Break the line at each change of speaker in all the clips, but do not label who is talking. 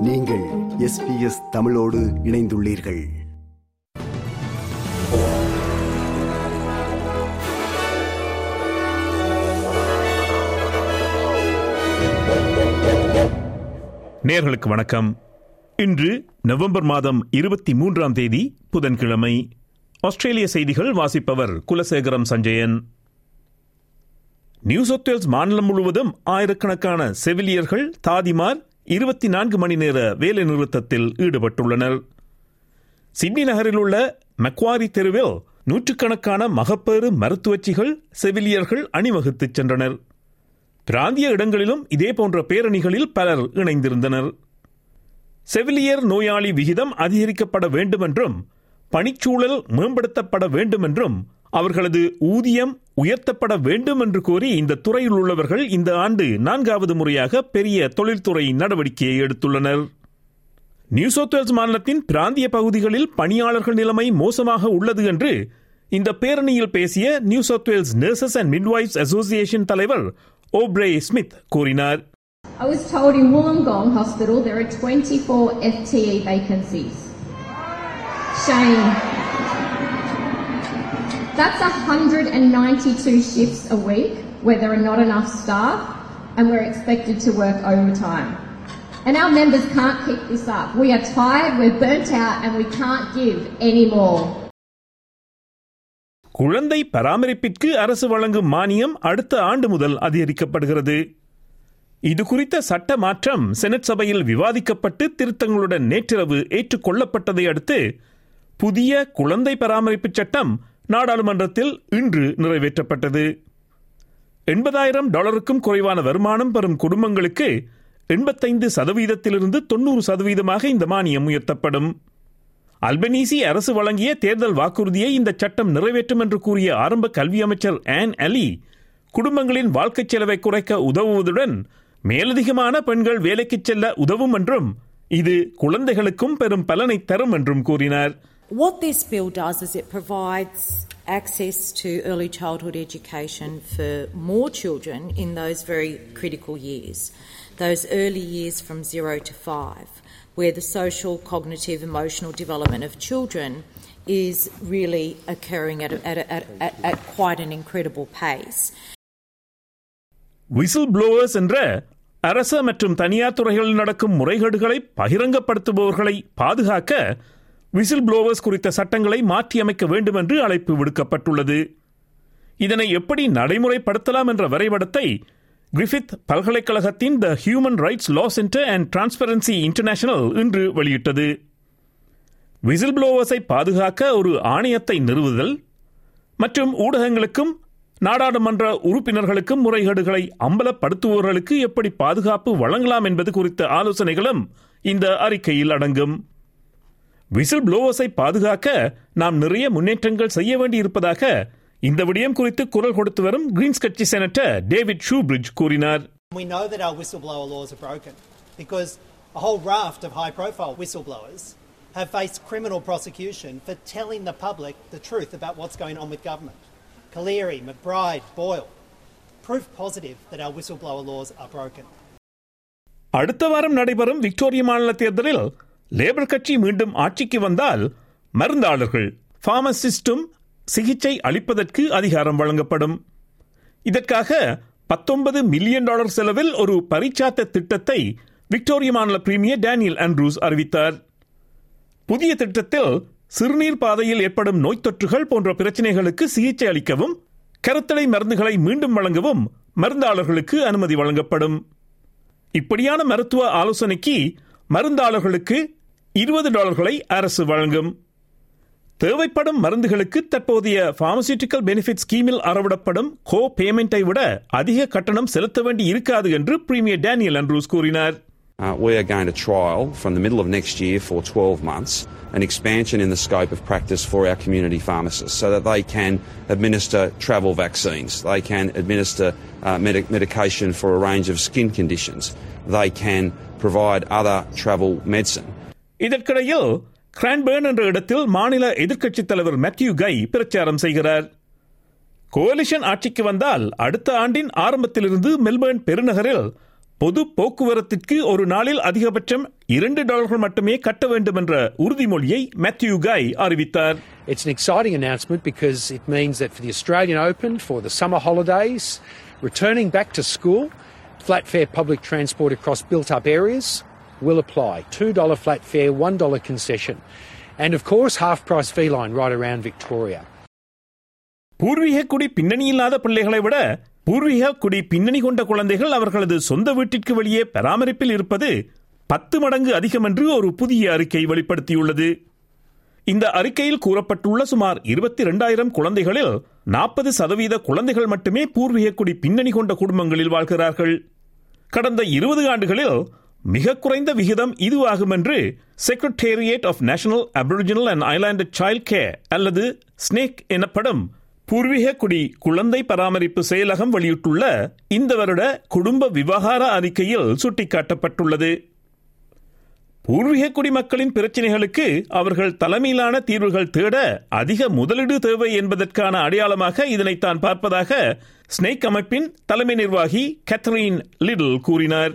நீங்கள் S B S தமிழோடு இணைந்துள்ளீர்கள்.
நேர்களுக்கு வணக்கம். இன்று நவம்பர் மாதம் இருபத்தி மூன்றாம் தேதி புதன்கிழமை. ஆஸ்திரேலிய செய்திகள் வாசிப்பவர் Kulasekaram Sanjayan. New South Wales மாநிலம் முழுவதும் ஆயிரக்கணக்கான செவிலியர்கள் தாதிமார் இருபத்தி நான்கு மணி நேர வேலை நிறுத்தத்தில் ஈடுபட்டுள்ளனர். சிட்னி நகரில் உள்ள மெக்வாரி தெருவில் நூற்றுக்கணக்கான மகப்பேறு மருத்துவச்சிகள் செவிலியர்கள் அணிவகுத்துச் சென்றனர். பிராந்திய இடங்களிலும் இதேபோன்ற பேரணிகளில் பலர் இணைந்திருந்தனர். செவிலியர் நோயாளி விகிதம் அதிகரிக்கப்பட வேண்டுமென்றும் பணிச்சூழல் மேம்படுத்தப்பட வேண்டுமென்றும் அவர்களது ஊதியம் உயர்த்தப்பட வேண்டும் என்று கோரி இந்த துறையில் உள்ளவர்கள் இந்த ஆண்டு நான்காவது முறையாக பெரிய தொழில்துறை நடவடிக்கையை எடுத்துள்ளனர் நியூ சவுத் வேல்ஸ் மாநிலத்தின் பிராந்திய பகுதிகளில் பணியாளர்கள் நிலைமை மோசமாக உள்ளது என்று இந்த பேரணியில் பேசிய New South Wales nurses and midwives association தலைவர் ஓப்ரே ஸ்மித் கூறினார்
I was told in Wollongong Hospital there are 24 FTE vacancies. Shame. That's 192 shifts a week where there are not enough staff and we're expected to work overtime. And our members can't keep this up. We are tired, we're burnt out, and we can't give any more.
குழந்தை பராமரிப்பிற்கு அரசு வழங்கும் மானியம் அடுத்த ஆண்டு முதல் அதிகரிக்கப்படுகிறது இது குறித்த சட்ட மாற்றம் செனட் சபையில் விவாதிக்கப்பட்டு திருத்தங்களுடன் நேற்றிரவு ஏற்றுக்கொள்ளப்பட்டதை அடுத்து புதிய குழந்தை பராமரிப்பு சட்டம் நாடாளுமன்றத்தில் இன்று நிறைவேற்றப்பட்டது. எண்பதாயிரம் டாலருக்கும் குறைவான வருமானம் பெறும் குடும்பங்களுக்கு எண்பத்தைந்து சதவீதத்திலிருந்து தொன்னூறு சதவீதமாக இந்த மானியம் உயர்த்தப்படும். அல்பனீசி அரசு வழங்கிய தேர்தல் வாக்குறுதியை இந்த சட்டம் நிறைவேற்றும் என்று கூறிய ஆரம்ப கல்வி அமைச்சர் ஆன் அலி குடும்பங்களின் வாழ்க்கைச் செலவை குறைக்க உதவுவதுடன் மேலதிகமான பெண்கள் வேலைக்கு செல்ல உதவும் என்றும் இது குழந்தைகளுக்கும் பெரும் பலனை தரும் என்றும் கூறினார்.
What this bill does is it provides access to early childhood education for more children in those very critical years, those early years from zero to five, where the social, cognitive, emotional development of children is really occurring at, a, at, a, at, at, at quite an incredible pace.
Whistle blowers என்ற அரச மற்றும் தனியார் துறைகளில் நடக்கும் முறைகேடுகளை பகிரங்கப்படுத்துபவர்களை பாதுகாக்க whistle புளோவர்ஸ் குறித்த சட்டங்களை மாற்றியமைக்க வேண்டும் என்று அழைப்பு விடுக்கப்பட்டுள்ளது. இதனை எப்படி நடைமுறைப்படுத்தலாம் என்ற வரைபடத்தை கிரிஃபித் பல்கலைக்கழகத்தின் the human rights law centre and transparency international இன்று வெளியிட்டது. விசில் புளோவர்ஸை பாதுகாக்க ஒரு ஆணையத்தை நிறுவுதல் மற்றும் ஊடகங்களுக்கும் நாடாளுமன்ற உறுப்பினர்களுக்கும் முறைகேடுகளை அம்பலப்படுத்துபவர்களுக்கு எப்படி பாதுகாப்பு வழங்கலாம் என்பது குறித்த ஆலோசனைகளும் இந்த அறிக்கையில் அடங்கும். விசில் ப்ளோவர்ஸை பாதுகாக்க நாம் நிறைய முன்னேற்றங்கள் செய்ய வேண்டியிருப்பதாக இந்த விடயம் குறித்து குரல் கொடுத்து வரும் கிரீன்ஸ் கட்சி செனட்டர் டேவிட் ஷூபிரிட்ஜ் கூறினார்
We know that our whistleblower laws are broken because a whole raft of high profile whistleblowers have faced criminal prosecution for telling the public the truth about what's going on with government. Kaleri, McBride, Boyle. Proof positive that our whistleblower laws are broken.
அடுத்த வாரம் நடைபெறும் Victoria மாநில தேர்தலில் labour கட்சி மீண்டும் ஆட்சிக்கு வந்தால் மருந்தாளர்கள் பார்மசிஸ்டும் சிகிச்சை அளிப்பதற்கு அதிகாரம் வழங்கப்படும். இதற்காக பத்தொன்பது மில்லியன் டாலர் செலவில் ஒரு பரிச்சாத்த திட்டத்தை விக்டோரிய மாநில பிரீமியர் டேனியல் ஆண்ட்ரூஸ் அறிவித்தார். புதிய திட்டத்தில் சிறுநீர் பாதையில் ஏற்படும் நோய் தொற்றுகள் போன்ற பிரச்சனைகளுக்கு சிகிச்சை அளிக்கவும் கருத்தடை மருந்துகளை மீண்டும் வழங்கவும் மருந்தாளர்களுக்கு அனுமதி வழங்கப்படும். இப்படியான மருத்துவ ஆலோசனைக்கு மருந்தாளர்களுக்கு இருபது டாலர்களை அரசு வழங்கும் தேவைப்படும் மருந்துகளுக்கு தற்போதைய பார்மசியூட்டிக்கல் பெனிஃபிட் ஸ்கீமில் அறவிடப்படும் கோ பேமெண்ட்டை விட அதிக கட்டணம் செலுத்த வேண்டி இருக்காது என்று பிரீமியர் டேனியல் அண்ட்ரூஸ் கூறினார்
Uh, we are going to trial from the middle of next year for 12 months an expansion in the scope of practice for our community pharmacists so that they can administer travel vaccines, they can administer uh, med- medication for a range of skin conditions, they can provide other travel medicine.
இதற்கிடையில் கிரான்பேர்ன் என்ற இடத்தில் மாநில எதிர்க்கட்சித் தலைவர் Matthew கை பிரச்சாரம் செய்கிறார். Coalition ஆட்சிக்கு வந்தால் அடுத்த ஆண்டின் ஆரம்பத்திலிருந்து மெல்பர்ன் பெருநகரில் பொது போக்குவரத்திற்கு ஒரு நாளில் அதிகபட்சம் இரண்டு டாலர்கள் மட்டுமே கட்ட வேண்டும் என்ற உறுதிமொழியை மேத்யூ கை அறிவித்தார்.
It's an exciting announcement because it means that for the Australian Open, for the summer holidays, returning back to school, flat fare public transport across built up areas will apply. $2 flat fare, $1 concession. And of course, half price feline right around Victoria.
பூர்வீக குடி பின்னணி இல்லாத பிள்ளைகளை விட பூர்வீக குடி பின்னணி கொண்ட குழந்தைகள் அவர்களது சொந்த வீட்டிற்கு வெளியே பராமரிப்பில் இருப்பது பத்து மடங்கு அதிகம் என்று ஒரு புதிய அறிக்கை வெளிப்படுத்தியுள்ளது இந்த அறிக்கையில் கூறப்பட்டுள்ள சுமார் இருபத்தி இரண்டாயிரம் குழந்தைகளில் நாற்பது சதவீத குழந்தைகள் மட்டுமே பூர்வீக குடி பின்னணி கொண்ட குடும்பங்களில் வாழ்கிறார்கள் கடந்த இருபது ஆண்டுகளில் மிக குறைந்த விகிதம் இதுவாகும் என்று secretariat of national aboriginal and island child care அல்லது ஸ்னேக் எனப்படும் பூர்வீக குடி குழந்தை பராமரிப்பு செயலகம் வெளியிட்டுள்ள இந்த வருட குடும்ப விவகார அறிக்கையில் சுட்டிக்காட்டப்பட்டுள்ளது. பூர்வீக குடிமக்களின் பிரச்சினைகளுக்கு அவர்கள் தலைமையிலான தீர்வுகள் தேட அதிக முதலீடு தேவை என்பதற்கான அடையாளமாக இதனைத்தான் பார்ப்பதாக ஸ்னேக் அமைப்பின் தலைமை நிர்வாகி கேத்தரின் லிடில் கூறினார்.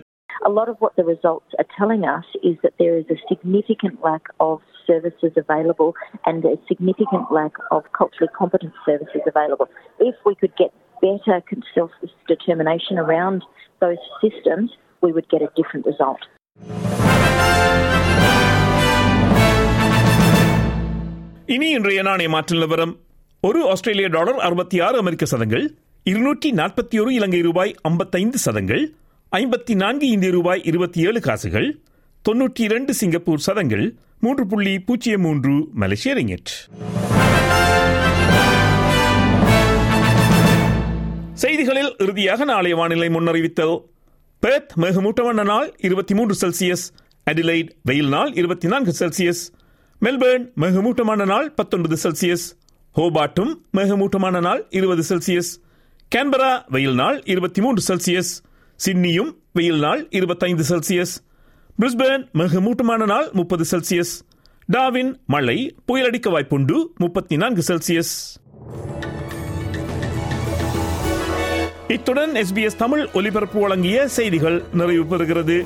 Lot of what the results are telling us is that there is a significant lack of services available and a significant lack of culturally competent services available. If we could get better self determination around those systems, we would get a different result.
இனி இன்றைய நாணய மாற்று நிலவரம் ஒரு ஆஸ்திரேலிய dollar அறுபத்தி ஆறு அமெரிக்க சதங்கள் இருநூற்றி நாற்பத்தி ஒரு இலங்கை ரூபாய் ஐம்பத்தைந்து சதங்கள் ஐம்பத்தி நான்கு இந்திய ரூபாய் இருபத்தி ஏழு காசுகள் தொன்னூற்றி இரண்டு சிங்கப்பூர் சதங்கள் மூன்று புள்ளி பூஜ்ஜியம் மூன்று மலேசிய ரிங்கெட். செய்திகளில் இறுதியாக நாளைய வானிலை முன்னறிவித்தல். பெர்த் மேகமூட்டவண்ண நாள் இருபத்தி மூன்று செல்சியஸ் அடிலைட் வெயில் நாள் இருபத்தி நான்கு செல்சியஸ் மெல்பர்ன் மேகமூட்டமான நாள் பத்தொன்பது செல்சியஸ் ஹோபாட்டும் மேகமூட்டமான நாள் இருபது செல்சியஸ் கேன்பரா வெயில் நாள் இருபத்தி மூன்று செல்சியஸ் சிட்னியும் வெயில் நாள் இருபத்தைந்து செல்சியஸ். பிரிஸ்பேர்ன் மிகமூட்டமான நாள் முப்பது செல்சியஸ். டாவின் மழை புயலடிக்க வாய்ப்புண்டு முப்பத்தி நான்கு செல்சியஸ். இத்துடன் எஸ்பிஎஸ் தமிழ் ஒலிபரப்பு வழங்கிய செய்திகள் நிறைவு பெறுகிறது.